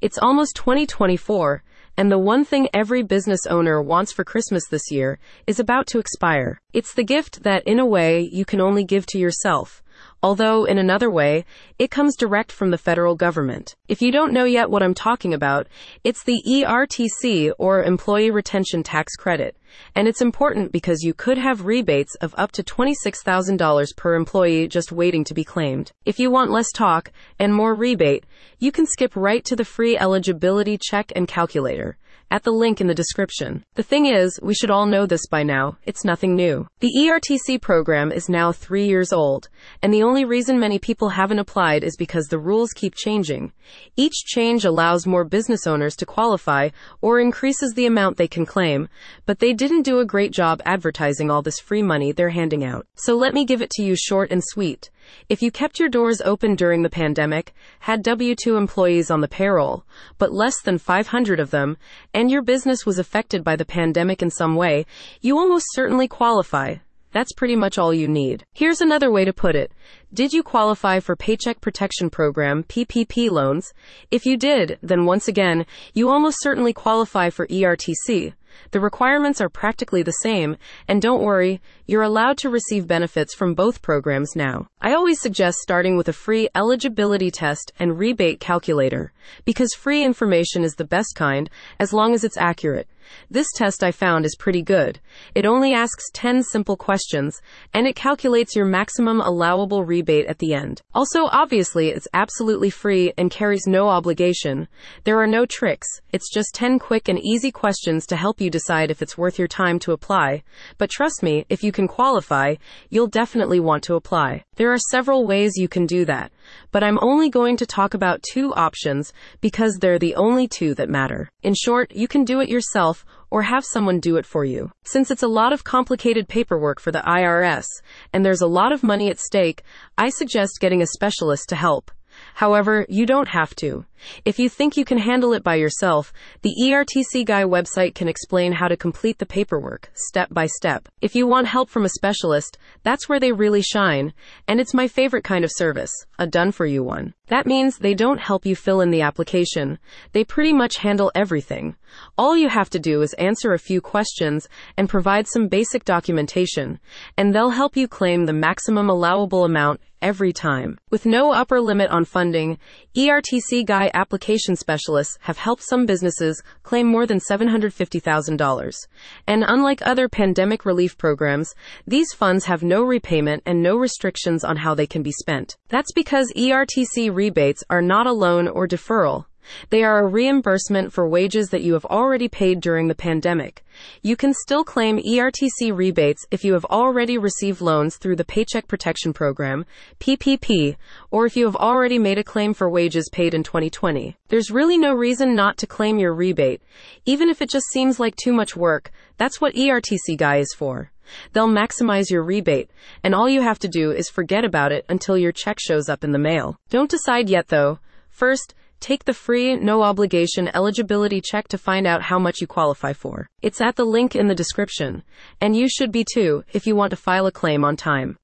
It's almost 2024, and the one thing every business owner wants for Christmas this year is about to expire. It's the gift that, in a way, you can only give to yourself although in another way, it comes direct from the federal government. If you don't know yet what I'm talking about, it's the ERTC or Employee Retention Tax Credit. And it's important because you could have rebates of up to $26,000 per employee just waiting to be claimed. If you want less talk and more rebate, you can skip right to the free eligibility check and calculator at the link in the description. The thing is, we should all know this by now. It's nothing new. The ERTC program is now three years old, and the only reason many people haven't applied is because the rules keep changing. Each change allows more business owners to qualify or increases the amount they can claim, but they didn't do a great job advertising all this free money they're handing out. So let me give it to you short and sweet. If you kept your doors open during the pandemic, had W 2 employees on the payroll, but less than 500 of them, and your business was affected by the pandemic in some way, you almost certainly qualify. That's pretty much all you need. Here's another way to put it. Did you qualify for Paycheck Protection Program PPP loans? If you did, then once again, you almost certainly qualify for ERTC. The requirements are practically the same, and don't worry, you're allowed to receive benefits from both programs now. I always suggest starting with a free eligibility test and rebate calculator, because free information is the best kind as long as it's accurate. This test I found is pretty good. It only asks 10 simple questions, and it calculates your maximum allowable rebate at the end. Also, obviously, it's absolutely free and carries no obligation. There are no tricks. It's just 10 quick and easy questions to help you decide if it's worth your time to apply. But trust me, if you can qualify, you'll definitely want to apply. There are several ways you can do that, but I'm only going to talk about two options because they're the only two that matter. In short, you can do it yourself or have someone do it for you. Since it's a lot of complicated paperwork for the IRS and there's a lot of money at stake, I suggest getting a specialist to help. However, you don't have to. If you think you can handle it by yourself, the ERTC Guy website can explain how to complete the paperwork, step by step. If you want help from a specialist, that's where they really shine, and it's my favorite kind of service, a done for you one. That means they don't help you fill in the application. They pretty much handle everything. All you have to do is answer a few questions and provide some basic documentation, and they'll help you claim the maximum allowable amount every time. With no upper limit on funding, ERTC Guy application specialists have helped some businesses claim more than $750,000. And unlike other pandemic relief programs, these funds have no repayment and no restrictions on how they can be spent. That's because ERTC rebates are not a loan or deferral. They are a reimbursement for wages that you have already paid during the pandemic. You can still claim ERTC rebates if you have already received loans through the Paycheck Protection Program, PPP, or if you have already made a claim for wages paid in 2020. There's really no reason not to claim your rebate. Even if it just seems like too much work, that's what ERTC Guy is for. They'll maximize your rebate, and all you have to do is forget about it until your check shows up in the mail. Don't decide yet though. First, Take the free, no obligation eligibility check to find out how much you qualify for. It's at the link in the description. And you should be too, if you want to file a claim on time.